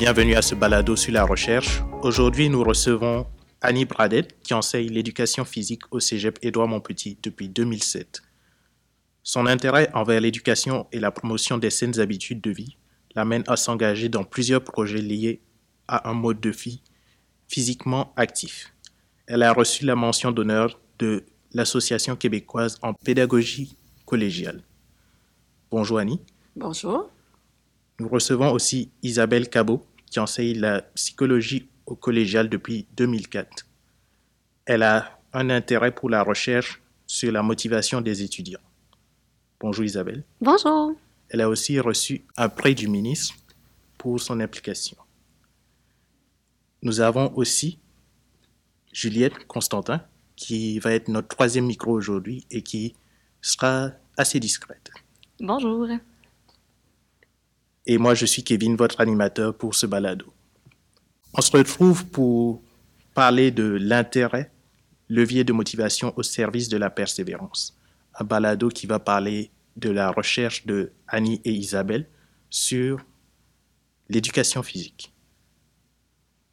Bienvenue à ce balado sur la recherche. Aujourd'hui, nous recevons Annie Bradet, qui enseigne l'éducation physique au cégep Édouard Montpetit depuis 2007. Son intérêt envers l'éducation et la promotion des saines habitudes de vie l'amène à s'engager dans plusieurs projets liés à un mode de vie physiquement actif. Elle a reçu la mention d'honneur de l'Association québécoise en pédagogie collégiale. Bonjour Annie. Bonjour. Nous recevons aussi Isabelle Cabot, qui enseigne la psychologie au collégial depuis 2004. Elle a un intérêt pour la recherche sur la motivation des étudiants. Bonjour Isabelle. Bonjour. Elle a aussi reçu un prêt du ministre pour son implication. Nous avons aussi Juliette Constantin, qui va être notre troisième micro aujourd'hui et qui sera assez discrète. Bonjour. Et moi, je suis Kevin, votre animateur pour ce balado. On se retrouve pour parler de l'intérêt, levier de motivation au service de la persévérance. Un balado qui va parler de la recherche de Annie et Isabelle sur l'éducation physique.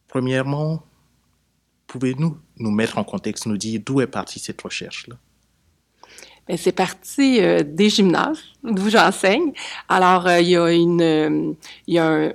Premièrement, pouvez-nous nous mettre en contexte, nous dire d'où est partie cette recherche-là? C'est parti euh, des gymnases d'où j'enseigne. Alors, euh, il y a une, euh, il y a un,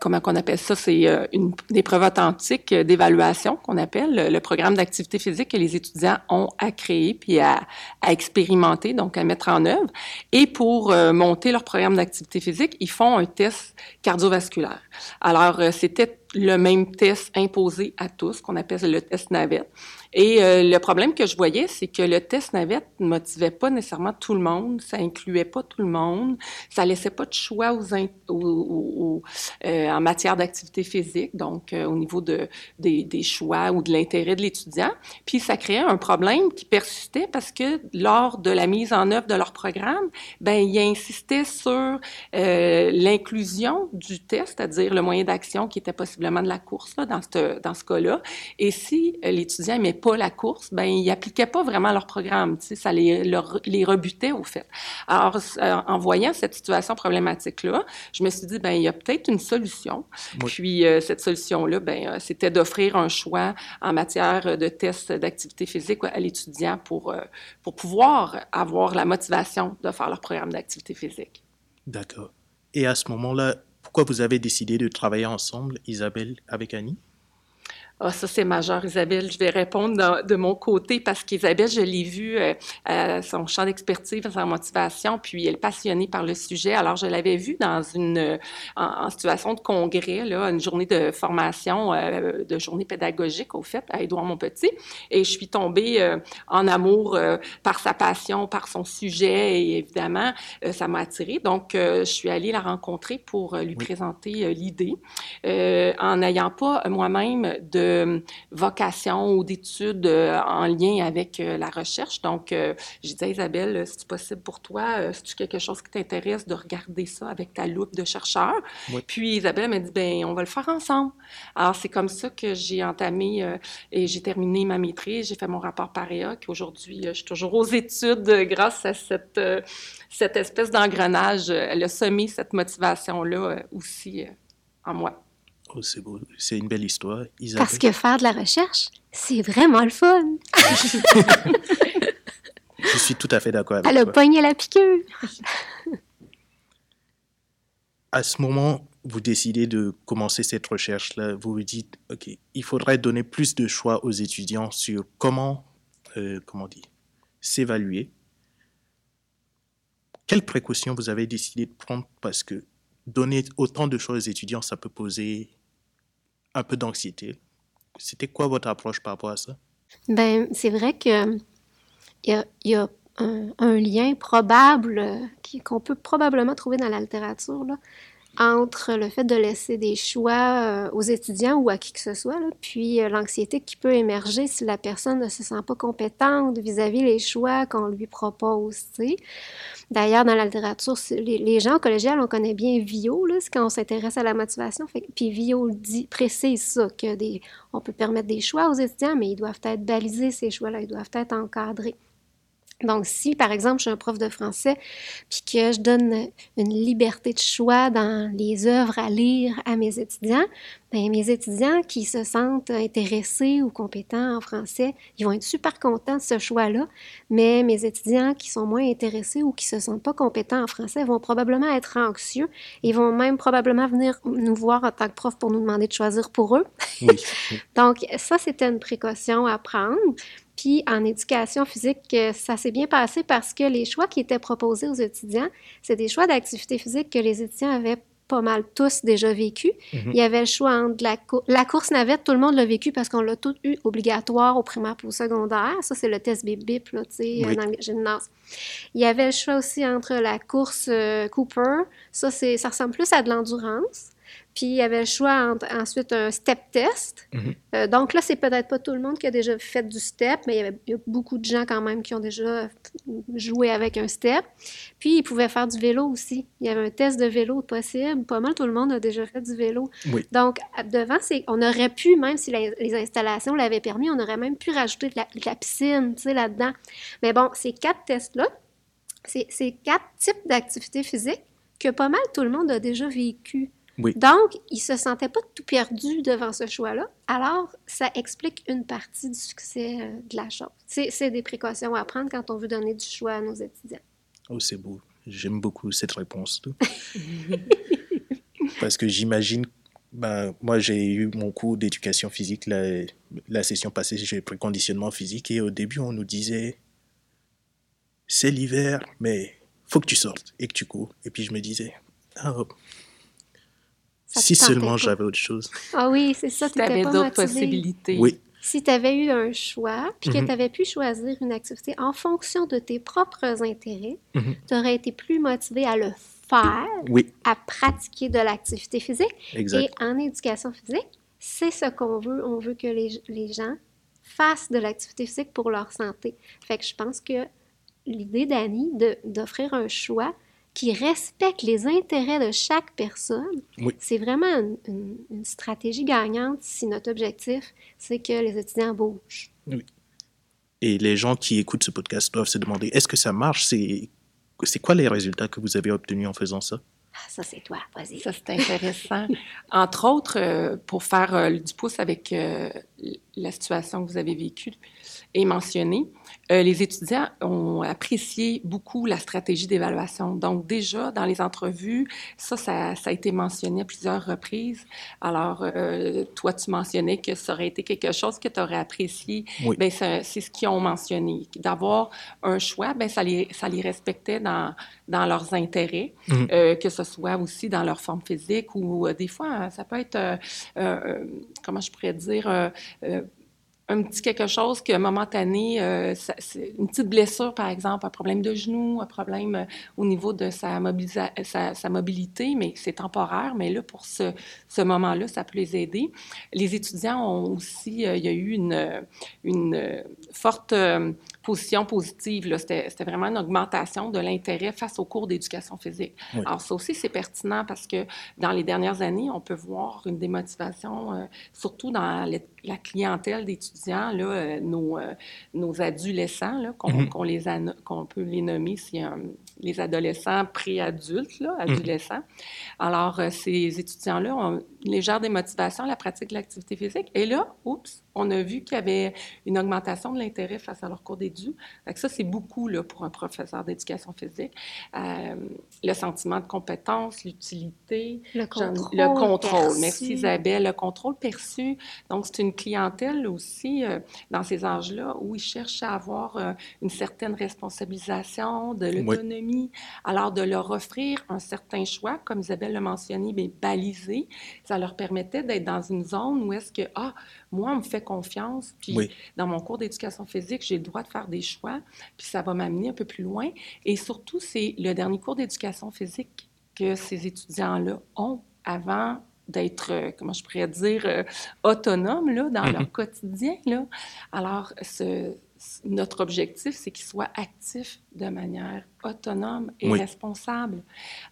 comment qu'on appelle ça, c'est euh, une des preuves authentiques d'évaluation qu'on appelle le programme d'activité physique que les étudiants ont à créer puis à, à expérimenter, donc à mettre en œuvre. Et pour monter leur programme d'activité physique, ils font un test cardiovasculaire. Alors, euh, c'était le même test imposé à tous, qu'on appelle le test navette. Et euh, le problème que je voyais, c'est que le test navette ne motivait pas nécessairement tout le monde, ça incluait pas tout le monde, ça laissait pas de choix aux, euh, en matière d'activité physique, donc euh, au niveau de, des, des choix ou de l'intérêt de l'étudiant. Puis ça créait un problème qui persistait parce que lors de la mise en œuvre de leur programme, ben il insistait sur l'inclusion du test, c'est-à-dire le moyen d'action qui était possiblement de la course là, dans ce, dans ce cas-là. Et si l'étudiant aimait pas la course, ben ils appliquaient pas vraiment leur programme, tu sais, ça les, leur, les rebutait au fait. Alors, euh, en voyant cette situation problématique-là, je me suis dit, ben il y a peut-être une solution. Oui. Puis, euh, cette solution-là, ben euh, c'était d'offrir un choix en matière de tests d'activité physique à l'étudiant pour, euh, pour pouvoir avoir la motivation de faire leur programme d'activité physique. D'accord. Et à ce moment-là, pourquoi vous avez décidé de travailler ensemble, Isabelle, avec Annie? Ah, ça, c'est majeur, Isabelle. Je vais répondre de, de mon côté parce qu'Isabelle, je l'ai vue euh, son champ d'expertise, sa motivation, puis elle est passionnée par le sujet. Alors, je l'avais vue dans une en, en, situation de congrès, là, une journée de formation, euh, de journée pédagogique, au fait, à Édouard-Montpetit. Et je suis tombée euh, en amour euh, par sa passion, par son sujet, et évidemment, euh, ça m'a attirée. Donc, je suis allée la rencontrer pour lui oui. présenter l'idée, en n'ayant pas moi-même de vocation ou d'études euh, en lien avec euh, la recherche. Donc, euh, j'ai dit à Isabelle, si c'est possible pour toi, si tu quelque chose qui t'intéresse de regarder ça avec ta loupe de chercheur? Oui. Puis Isabelle m'a dit, ben on va le faire ensemble. Alors, c'est comme ça que j'ai entamé et j'ai terminé ma maîtrise. J'ai fait mon rapport paréa, qu'aujourd'hui, je suis toujours aux études grâce à cette, cette espèce d'engrenage. Elle a semé cette motivation-là aussi en moi. Oh, c'est beau. C'est une belle histoire. Isabelle. Parce que faire de la recherche, c'est vraiment le fun. Je suis tout à fait d'accord avec Elle toi. Elle a pogné la piqûre. à ce moment, vous décidez de commencer cette recherche-là. Vous vous dites, OK, il faudrait donner plus de choix aux étudiants sur comment, euh, comment dire, s'évaluer. Quelles précautions vous avez décidé de prendre? Parce que donner autant de choix aux étudiants, ça peut poser un peu d'anxiété. C'était quoi votre approche par rapport à ça? Ben, c'est vrai que il y a, un, un, lien probable qu'on peut probablement trouver dans la littérature là, entre le fait de laisser des choix euh, aux étudiants ou à qui que ce soit, puis euh, l'anxiété qui peut émerger si la personne ne se sent pas compétente vis-à-vis -vis les choix qu'on lui propose. D'ailleurs, dans la littérature, les, les, gens collégiales, on connaît bien Vio, là, quand on s'intéresse à la motivation. Puis Vio dit, précise ça, que des, on peut permettre des choix aux étudiants, mais ils doivent être balisés, ces choix-là, ils doivent être encadrés. Donc, si, par exemple, je suis un prof de français, puis que je donne une liberté de choix dans les œuvres à lire à mes étudiants, bien, mes étudiants qui se sentent intéressés ou compétents en français, ils vont être super contents de ce choix-là, mais mes étudiants qui sont moins intéressés ou qui se sentent pas compétents en français vont probablement être anxieux et vont même probablement venir nous voir en tant que prof pour nous demander de choisir pour eux. Oui. Donc, ça, c'était une précaution à prendre. Puis en éducation physique, euh, ça s'est bien passé parce que les choix qui étaient proposés aux étudiants, c'est des choix d'activité physique que les étudiants avaient pas mal tous déjà vécu. Mhm. Il y avait le choix entre la, cou- la course navette, tout le monde l'a vécu parce qu'on l'a tout eu obligatoire au primaire puis au secondaire. Ça, c'est le test bip-bip, là, tu sais, Oui. dans le gymnase. Il y avait le choix aussi entre la course euh, Cooper. Ça, c'est, ça ressemble plus à de l'endurance. Puis il y avait le choix entre ensuite un step test. Mhm. Euh, donc là, c'est peut-être pas tout le monde qui a déjà fait du step, mais il y avait il y a beaucoup de gens quand même qui ont déjà joué avec un step. Puis ils pouvaient faire du vélo aussi. Il y avait un test de vélo possible. Pas mal tout le monde a déjà fait du vélo. Oui. Donc devant, on aurait pu, même si la- les installations l'avaient permis, on aurait même pu rajouter de la, de la piscine, tu sais, là-dedans. Mais bon, ces quatre tests-là, c'est, c'est quatre types d'activités physiques que pas mal tout le monde a déjà vécu. Oui. Donc, ils se sentaient pas tout perdus devant ce choix-là. Alors, ça explique une partie du succès euh, de la chose. C'est, c'est des précautions à prendre quand on veut donner du choix à nos étudiants. Oh, c'est beau. J'aime beaucoup cette réponse. Parce que j'imagine, ben, moi j'ai eu mon cours d'éducation physique la, la session passée, j'ai pris conditionnement physique et au début on nous disait c'est l'hiver, mais faut que tu sortes et que tu cours. Et puis je me disais, ah, Ça si seulement j'avais autre chose. Ah oui, c'est ça, Si tu avais d'autres possibilités. Oui, Si tu avais eu un choix, puis que Mhm. tu avais pu choisir une activité en fonction de tes propres intérêts, Mhm. tu aurais été plus motivé à le faire, oui, à pratiquer de l'activité physique. exact. Et en éducation physique, c'est ce qu'on veut. On veut que les, les gens fassent de l'activité physique pour leur santé. Fait que je pense que l'idée d'Annie de- d'offrir un choix qui respecte les intérêts de chaque personne, Oui. c'est vraiment une, une- une stratégie gagnante si notre objectif, c'est que les étudiants bougent. Et les gens qui écoutent ce podcast doivent se demander, est-ce que ça marche? C'est c'est quoi les résultats que vous avez obtenus en faisant ça? Ah, ça, c'est toi. Vas-y. Ça, c'est intéressant. Entre autres, euh, pour faire euh, du pouce avec euh, la situation que vous avez vécue et mentionnée, euh, les étudiants ont apprécié beaucoup la stratégie d'évaluation. Donc, déjà, dans les entrevues, ça, ça, ça a été mentionné à plusieurs reprises. Alors, euh, toi, tu mentionnais que ça aurait été quelque chose que tu aurais apprécié. Oui. Bien, c'est c'est ce qu'ils ont mentionné. D'avoir un choix, bien, ça les, ça les respectait dans, dans leurs intérêts, Mhm. euh, que ce soit aussi dans leur forme physique ou des fois, hein, ça peut être, comment je pourrais dire, un petit quelque chose que momentané, euh, une petite blessure, par exemple, un problème de genou, un problème euh, au niveau de sa, mobilité, mais c'est temporaire, mais là, pour ce, moment-là, ça peut les aider. Les étudiants ont aussi, euh, il y a eu une, forte position positive. C'était vraiment une augmentation de l'intérêt face aux cours d'éducation physique. Oui. Alors, ça aussi, c'est pertinent parce que dans les dernières années, on peut voir une démotivation, euh, surtout dans les- la clientèle d'étudiants, là, euh, nos, euh, nos adolescents, qu'on no- qu'on peut les nommer, c'est euh, les adolescents pré-adultes, là, adolescents. Alors, euh, ces étudiants-là ont une légère démotivation à la pratique de l'activité physique. Et là, oups, on a vu qu'il y avait une augmentation de l'intérêt face à leur cours que ça, c'est beaucoup là, pour un professeur d'éducation physique. Euh, le sentiment de compétence, l'utilité, Le contrôle. le contrôle. perçu. Merci Isabelle. Le contrôle perçu. Donc, c'est une clientèle aussi euh, dans ces âges-là où ils cherchent à avoir euh, une certaine responsabilisation, de l'autonomie. Alors, de leur offrir un certain choix, comme Isabelle l'a mentionné, mais balisé, ça leur permettait d'être dans une zone où est-ce que, ah, moi, on me fait confiance, puis Oui. dans mon cours d'éducation physique, j'ai le droit de faire des choix, puis ça va m'amener un peu plus loin. Et surtout, c'est le dernier cours d'éducation physique que ces étudiants-là ont avant d'être, euh, comment je pourrais dire, euh, autonomes là, dans leur quotidien. Là. Alors, ce- notre objectif, c'est qu'ils soient actifs de manière autonome et Oui. responsable.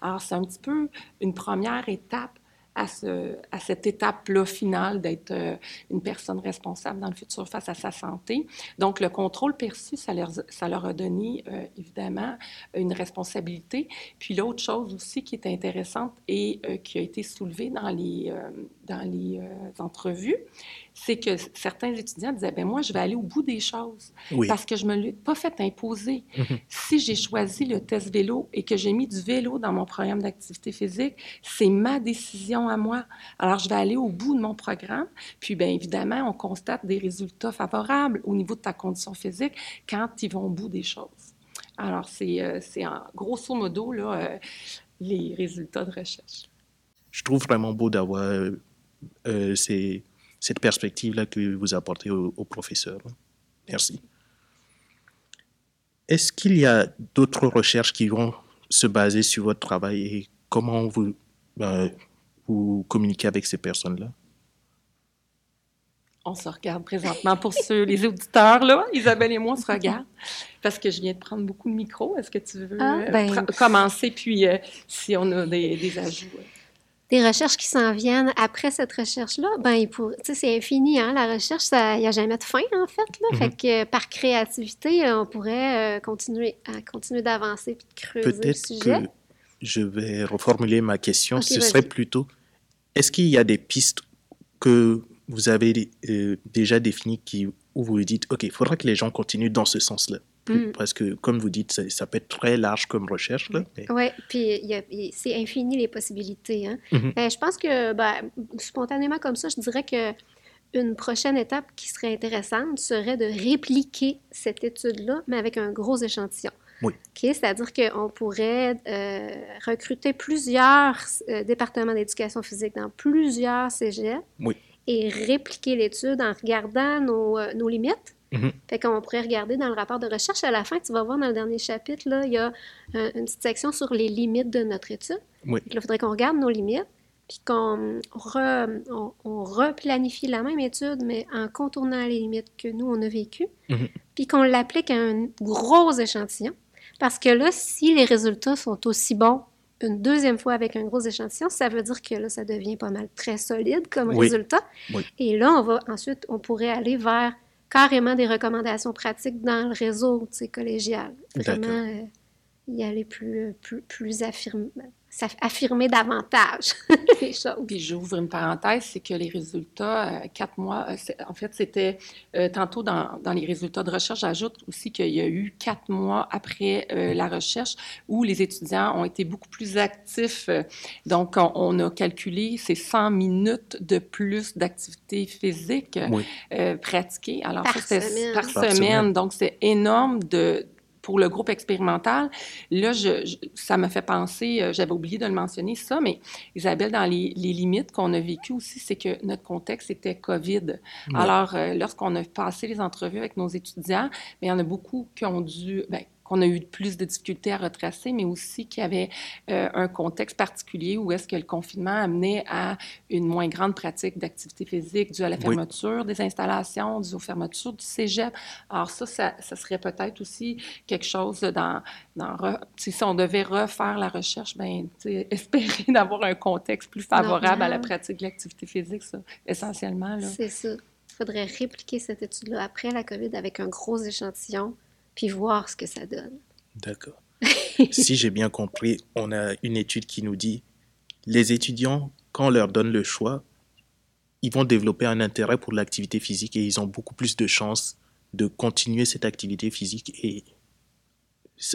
Alors, c'est un petit peu une première étape à, ce, à cette étape-là finale d'être euh, une personne responsable dans le futur face à sa santé. Donc, le contrôle perçu, ça leur, ça leur a donné euh, évidemment une responsabilité. Puis l'autre chose aussi qui est intéressante et euh, qui a été soulevée dans les, dans les entrevues, c'est que certains étudiants disaient, ben moi, je vais aller au bout des choses parce que je ne me l'ai pas fait imposer. Mhm. Si j'ai choisi le test vélo et que j'ai mis du vélo dans mon programme d'activité physique, c'est ma décision à moi. Alors, je vais aller au bout de mon programme. Puis, bien évidemment, on constate des résultats favorables au niveau de ta condition physique quand ils vont au bout des choses. Alors, c'est euh, en grosso modo là, euh, les résultats de recherche. Je trouve vraiment beau d'avoir euh, ces cette perspective-là que vous apportez aux, professeurs. Merci. Est-ce qu'il y a d'autres recherches qui vont se baser sur votre travail et comment vous, ben, vous communiquez avec ces personnes-là? On se regarde présentement pour ceux, les auditeurs, là. Isabelle et moi, on se regarde parce que je viens de prendre beaucoup de micros. Est-ce que tu veux ah, euh, ben, commencer, puis euh, si on a des, des ajouts? Des recherches qui s'en viennent après cette recherche-là, ben, pour, c'est infini, hein, la recherche, il n'y a jamais de fin, en fait. Là. Fait mhm. que par créativité, on pourrait euh, continuer à continuer d'avancer puis de creuser le sujet. Que je vais reformuler ma question. Ce serait plutôt, est-ce qu'il y a des pistes que vous avez euh, déjà définies qui, où vous vous dites, OK, il faudra que les gens continuent dans ce sens-là? Mm. Parce que, comme vous dites, ça, peut être très large comme recherche. Oui, puis c'est infini les possibilités. Hein. Mm-hmm. Ben, je pense que, ben, spontanément comme ça, je dirais que une prochaine étape qui serait intéressante serait de répliquer cette étude-là, mais avec un gros échantillon. Oui. C'est-à-dire qu'on pourrait euh, recruter plusieurs euh, départements d'éducation physique dans plusieurs cégeps oui. et répliquer l'étude en regardant nos, euh, nos limites Mhm. Fait qu'on pourrait regarder dans le rapport de recherche. À la fin, tu vas voir dans le dernier chapitre, là, il y a euh, une petite section sur les limites de notre étude. il faudrait qu'on regarde nos limites, puis qu'on on, replanifie la même étude, mais en contournant les limites que nous, on a vécues, mhm. puis qu'on l'applique à un gros échantillon. Parce que là, si les résultats sont aussi bons une deuxième fois avec un gros échantillon, ça veut dire que là, ça devient pas mal très solide comme résultat. Et là, on va ensuite, on pourrait aller vers carrément des recommandations pratiques dans le réseau collégial. Vraiment euh, y aller plus, plus, plus affirmé, affirmer davantage les choses. Puis j'ouvre une parenthèse, c'est que les résultats, euh, quatre mois, euh, en fait, c'était euh, tantôt dans, dans, les résultats de recherche, j'ajoute aussi qu'il y a eu quatre mois après la recherche où les étudiants ont été beaucoup plus actifs. Donc, on, a calculé ces 100 minutes de plus d'activité physique pratiquée. Alors, par, semaine. par semaine. Donc, c'est énorme de pour le groupe expérimental, là, je, ça me fait penser, euh, j'avais oublié de le mentionner, ça, mais Isabelle, dans les, limites qu'on a vécues aussi, c'est que notre contexte était COVID. Alors, euh, lorsqu'on a passé les entrevues avec nos étudiants, mais il y en a beaucoup qui ont dû, ben, qu'on a eu plus de difficultés à retracer, mais aussi qu'il y avait euh, un contexte particulier où est-ce que le confinement amenait à une moins grande pratique d'activité physique due à la fermeture des installations, due aux fermetures du cégep. Alors ça, ça, serait peut-être aussi quelque chose dans... dans si on devait refaire la recherche, ben, espérer d'avoir un contexte plus favorable à la pratique de l'activité physique, ça, essentiellement. C'est ça. Il faudrait répliquer cette étude-là après la COVID avec un gros échantillon puis voir ce que ça donne. D'accord. si j'ai bien compris, on a une étude qui nous dit les étudiants, quand on leur donne le choix, ils vont développer un intérêt pour l'activité physique et ils ont beaucoup plus de chances de continuer cette activité physique et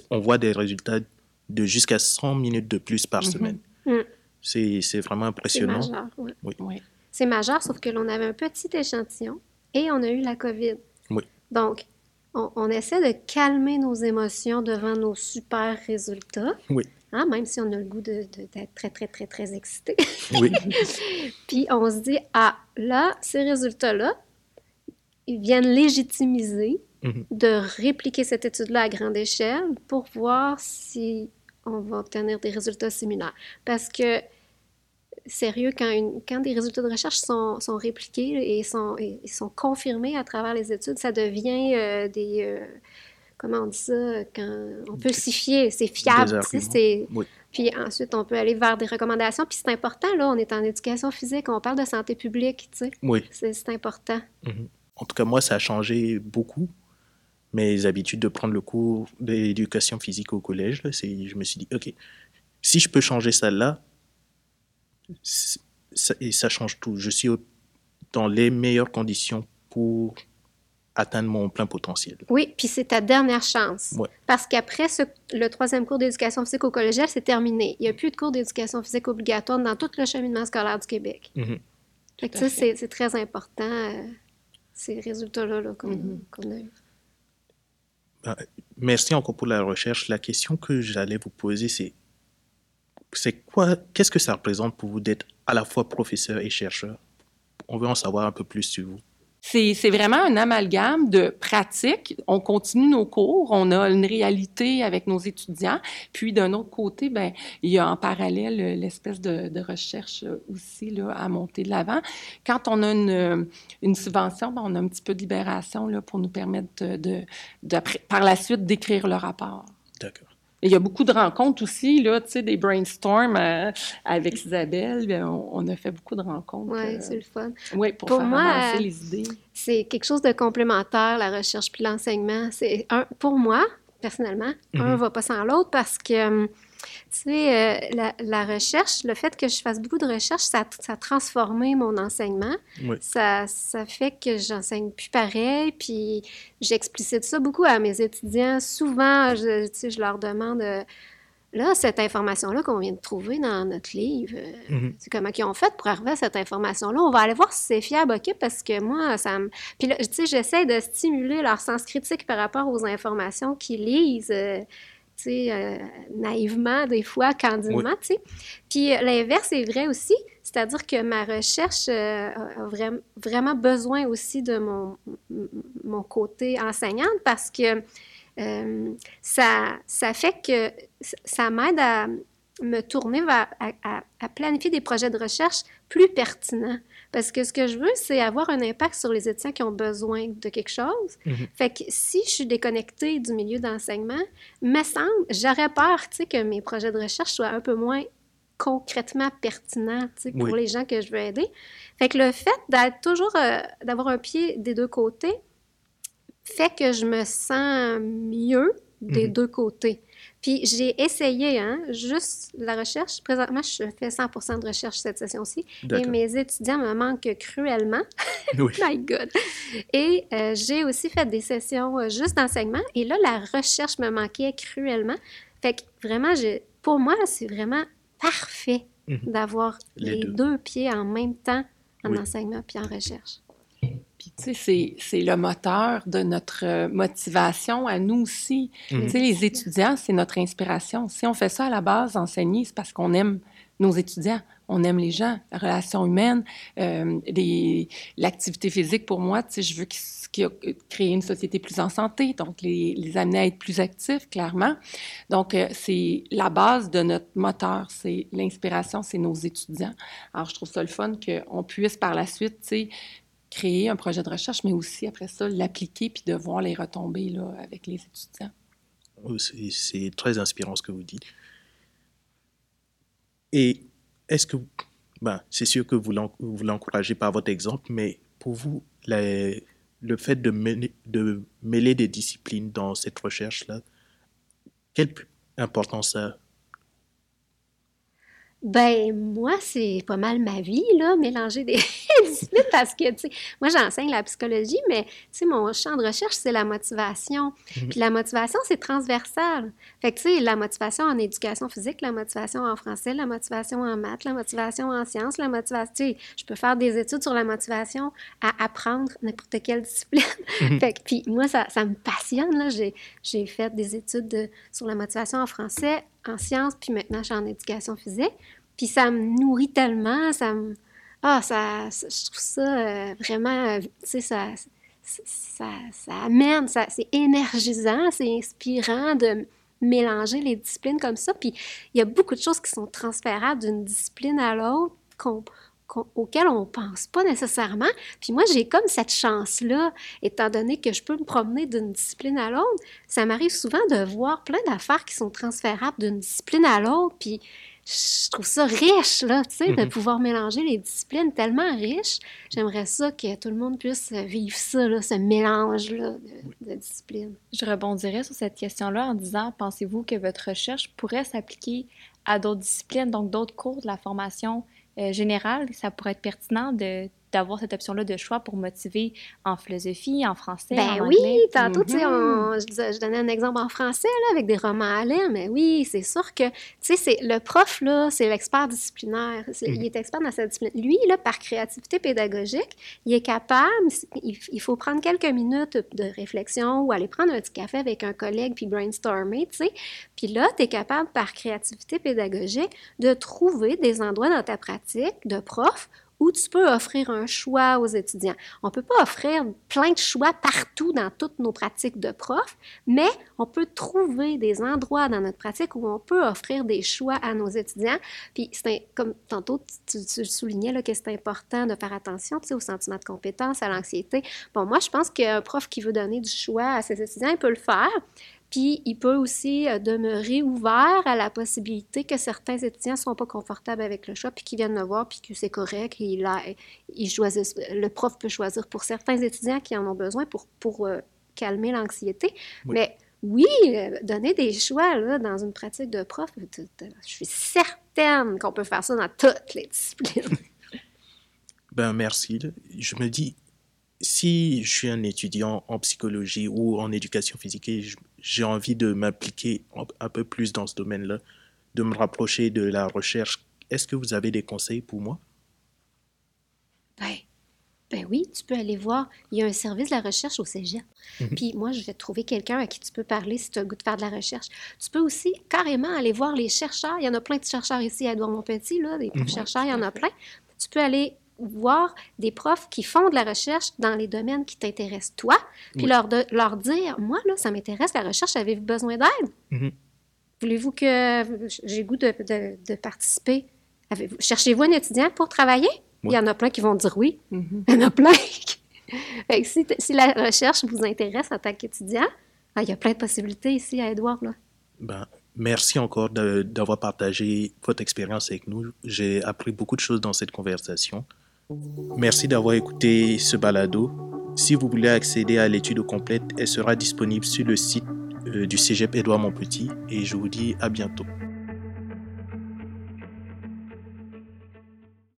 on voit des résultats de jusqu'à 100 minutes de plus par mhm. semaine. Mm. C'est vraiment impressionnant. C'est majeur, oui. C'est majeur, sauf que l'on avait un petit échantillon et on a eu la COVID. Oui. Donc, on, essaie de calmer nos émotions devant nos super résultats. Oui. Hein, même si on a le goût d'être très, très, très, très excité. Oui. Puis on se dit, ah, là, ces résultats-là, ils viennent légitimiser mm-hmm. de répliquer cette étude-là à grande échelle pour voir si on va obtenir des résultats similaires. Parce que sérieux, quand, une, quand des résultats de recherche sont, sont répliqués et sont, et, sont confirmés à travers les études, ça devient euh, des, euh, comment on dit ça, quand on peut s'y fier, c'est fiable, c'est... Oui. Puis ensuite, on peut aller vers des recommandations. Puis c'est important, là, on est en éducation physique, on parle de santé publique, tu sais. Oui. C'est important. Mhm. En tout cas, moi, ça a changé beaucoup mes habitudes de prendre le cours d'éducation physique au collège. Là, je me suis dit, OK, si je peux changer ça là, et ça change tout. Je suis dans les meilleures conditions pour atteindre mon plein potentiel. Oui, puis c'est ta dernière chance. Ouais. Parce qu'après ce- le troisième cours d'éducation physique au collégial, c'est terminé. Il n'y a plus de cours d'éducation physique obligatoire dans tout le cheminement scolaire du Québec. Fait que à ça, fait. c'est très important, euh, ces résultats-là là, qu'on Mhm. qu'on a eus. Merci encore pour la recherche. La question que j'allais vous poser, c'est c'est quoi, qu'est-ce que ça représente pour vous d'être à la fois professeur et chercheur? On veut en savoir un peu plus sur vous. C'est c'est vraiment un amalgame de pratiques. On continue nos cours, on a une réalité avec nos étudiants. Puis d'un autre côté, ben il y a en parallèle euh, l'espèce de, de recherche euh, aussi là, à monter de l'avant. Quand on a une, euh, une subvention, ben, on a un petit peu de libération là, pour nous permettre de, par la suite d'écrire le rapport. D'accord. Il y a beaucoup de rencontres aussi, là, tu sais, des brainstorms euh, avec Isabelle. Ben, On, on a fait beaucoup de rencontres. Oui, euh, c'est le fun. ouais, pour, Pour faire moi, avancer euh, les idées. C'est quelque chose de complémentaire, la recherche puis l'enseignement. C'est un pour moi, personnellement, un Mhm. va pas sans l'autre parce que, hum, tu sais, euh, la, la recherche, le fait que je fasse beaucoup de recherche, ça, ça a transformé mon enseignement. Oui. Ça, ça fait que j'enseigne plus pareil, puis j'explicite ça beaucoup à mes étudiants. Souvent, je, tu sais, je leur demande, euh, là, cette information-là qu'on vient de trouver dans notre livre, euh, Mhm. c'est comment ils ont fait pour arriver à cette information-là? On va aller voir si c'est fiable, OK? Parce que moi, ça me... Puis là, tu sais, j'essaie de stimuler leur sens critique par rapport aux informations qu'ils lisent, tu sais, euh, naïvement, des fois, candidement, tu sais. Puis euh, l'inverse est vrai aussi, c'est-à-dire que ma recherche euh, a vraim- vraiment besoin aussi de mon, côté enseignante parce que euh, ça, ça fait que ça m'aide à me tourner vers à, à- à planifier des projets de recherche plus pertinents. Parce que ce que je veux, c'est avoir un impact sur les étudiants qui ont besoin de quelque chose. Mhm. Fait que si je suis déconnectée du milieu d'enseignement, me semble, j'aurais peur, tu sais, que mes projets de recherche soient un peu moins concrètement pertinents, tu sais, pour les gens que je veux aider. Fait que le fait d'être toujours, euh, d'avoir un pied des deux côtés, fait que je me sens mieux des Mhm. deux côtés. Puis j'ai essayé, hein, juste la recherche. Présentement, je fais 100% de recherche cette session-ci. Et mes étudiants me manquent cruellement. Oui. My God! Et euh, j'ai aussi fait des sessions euh, juste d'enseignement. Et là, la recherche me manquait cruellement. Fait que vraiment, je- pour moi, c'est vraiment parfait Mhm. d'avoir Les les, deux. deux. pieds en même temps en Oui. enseignement puis en recherche. Puis, tu sais, c'est- le moteur de notre euh, motivation à nous aussi. Mhm. Tu sais, les étudiants, c'est notre inspiration. Si on fait ça à la base, enseigner, c'est parce qu'on aime nos étudiants, on aime les gens, la relation humaine, euh, l'activité physique, pour moi, tu sais, je veux qu'ils qu'ils- créer une société plus en santé, donc les, les amener à être plus actifs, clairement. Donc, euh, c'est la base de notre moteur, c'est l'inspiration, c'est nos étudiants. Alors, je trouve ça le fun qu'on puisse par la suite, tu sais, créer un projet de recherche, mais aussi après ça, l'appliquer puis de voir les retombées là, avec les étudiants. Oh, C'est très inspirant ce que vous dites. Et est-ce que, ben, c'est sûr que vous l'en- vous l'encouragez par votre exemple, mais pour vous, le fait de mêler, de mêler des disciplines dans cette recherche-là, quelle importance ça? Ben, moi, c'est pas mal ma vie, là, mélanger des disciplines parce que, tu sais, moi, j'enseigne la psychologie, mais, tu sais, mon champ de recherche, c'est la motivation. Mhm. Puis la motivation, c'est transversal. Fait que, tu sais, la motivation en éducation physique, la motivation en français, la motivation en maths, la motivation en sciences, la motivation, tu sais, je peux faire des études sur la motivation à apprendre n'importe quelle discipline. Mhm. Fait que, puis moi, ça, ça me passionne, là. J'ai, j'ai fait des études de- sur la motivation en français, en sciences, puis maintenant, je suis en éducation physique. Puis ça me nourrit tellement, ça me... Ah, ça, je trouve ça euh, vraiment, euh, tu sais, ça, ça, ça, ça amène, ça, c'est énergisant, c'est inspirant de mélanger les disciplines comme ça. Puis il y a beaucoup de choses qui sont transférables d'une discipline à l'autre qu'on auxquels on pense pas nécessairement. Puis moi, j'ai comme cette chance-là, étant donné que je peux me promener d'une discipline à l'autre. Ça m'arrive souvent de voir plein d'affaires qui sont transférables d'une discipline à l'autre, puis je trouve ça riche, là, tu sais, de mm-hmm. pouvoir mélanger les disciplines tellement riches. J'aimerais ça que tout le monde puisse vivre ça, là, ce mélange-là de, de, disciplines. Je rebondirais sur cette question-là en disant, pensez-vous que votre recherche pourrait s'appliquer à d'autres disciplines, donc d'autres cours de la formation générale? Ça pourrait être pertinent de d'avoir cette option-là de choix pour motiver en philosophie, en français, ben en oui, tantôt, tu sais, mm-hmm. je, donnais un exemple en français, là, avec des romans à lire, mais oui, c'est sûr que, tu sais, le prof, là, c'est l'expert disciplinaire. Il mm-hmm. est expert dans sa discipline. Lui, là, par créativité pédagogique, il est capable, il, faut prendre quelques minutes de réflexion ou aller prendre un petit café avec un collègue puis brainstormer, tu sais. Puis là, tu es capable, par créativité pédagogique, de trouver des endroits dans ta pratique de prof où tu peux offrir un choix aux étudiants. On ne peut pas offrir plein de choix partout dans toutes nos pratiques de prof, mais on peut trouver des endroits dans notre pratique où on peut offrir des choix à nos étudiants. Puis, comme tantôt, tu, soulignais là, que c'est important de faire attention tu sais, au sentiment de compétence, à l'anxiété. Bon, moi, je pense qu'un prof qui veut donner du choix à ses étudiants, il peut le faire, puis, il peut aussi euh, demeurer ouvert à la possibilité que certains étudiants ne sont pas confortables avec le choix, puis qu'ils viennent me voir, puis que c'est correct. Et il a, le prof peut choisir pour certains étudiants qui en ont besoin pour, pour euh, calmer l'anxiété. Mais oui, euh, donner des choix là, dans une pratique de prof, je suis certaine qu'on peut faire ça dans toutes les disciplines. ben merci. Je me dis, si je suis un étudiant en psychologie ou en éducation physique et j'ai envie de m'appliquer un peu plus dans ce domaine-là, de me rapprocher de la recherche, est-ce que vous avez des conseils pour moi? Ben, ben oui, tu peux aller voir. Il y a un service de la recherche au cégep. Mhm. Puis moi, je vais te trouver quelqu'un à qui tu peux parler si tu as le goût de faire de la recherche. Tu peux aussi carrément aller voir les chercheurs. Il y en a plein de chercheurs ici à Edouard-Montpetit, là, des mhm. chercheurs, il y en a plein. Tu peux aller voir des profs qui font de la recherche dans les domaines qui t'intéressent toi, puis leur, leur dire, moi, là, ça m'intéresse, la recherche, avez-vous besoin d'aide? Mm-hmm. Voulez-vous que j'ai goût de, de, participer? Cherchez-vous un étudiant pour travailler? Il y en a plein qui vont dire oui. Mm-hmm. Il y en a plein. si, si, la recherche vous intéresse en tant qu'étudiant, ah, il y a plein de possibilités ici à Edouard. Là. Ben, merci encore d'avoir partagé votre expérience avec nous. J'ai appris beaucoup de choses dans cette conversation. Merci d'avoir écouté ce balado. Si vous voulez accéder à l'étude complète, elle sera disponible sur le site euh, du Cégep Édouard Montpetit et je vous dis à bientôt.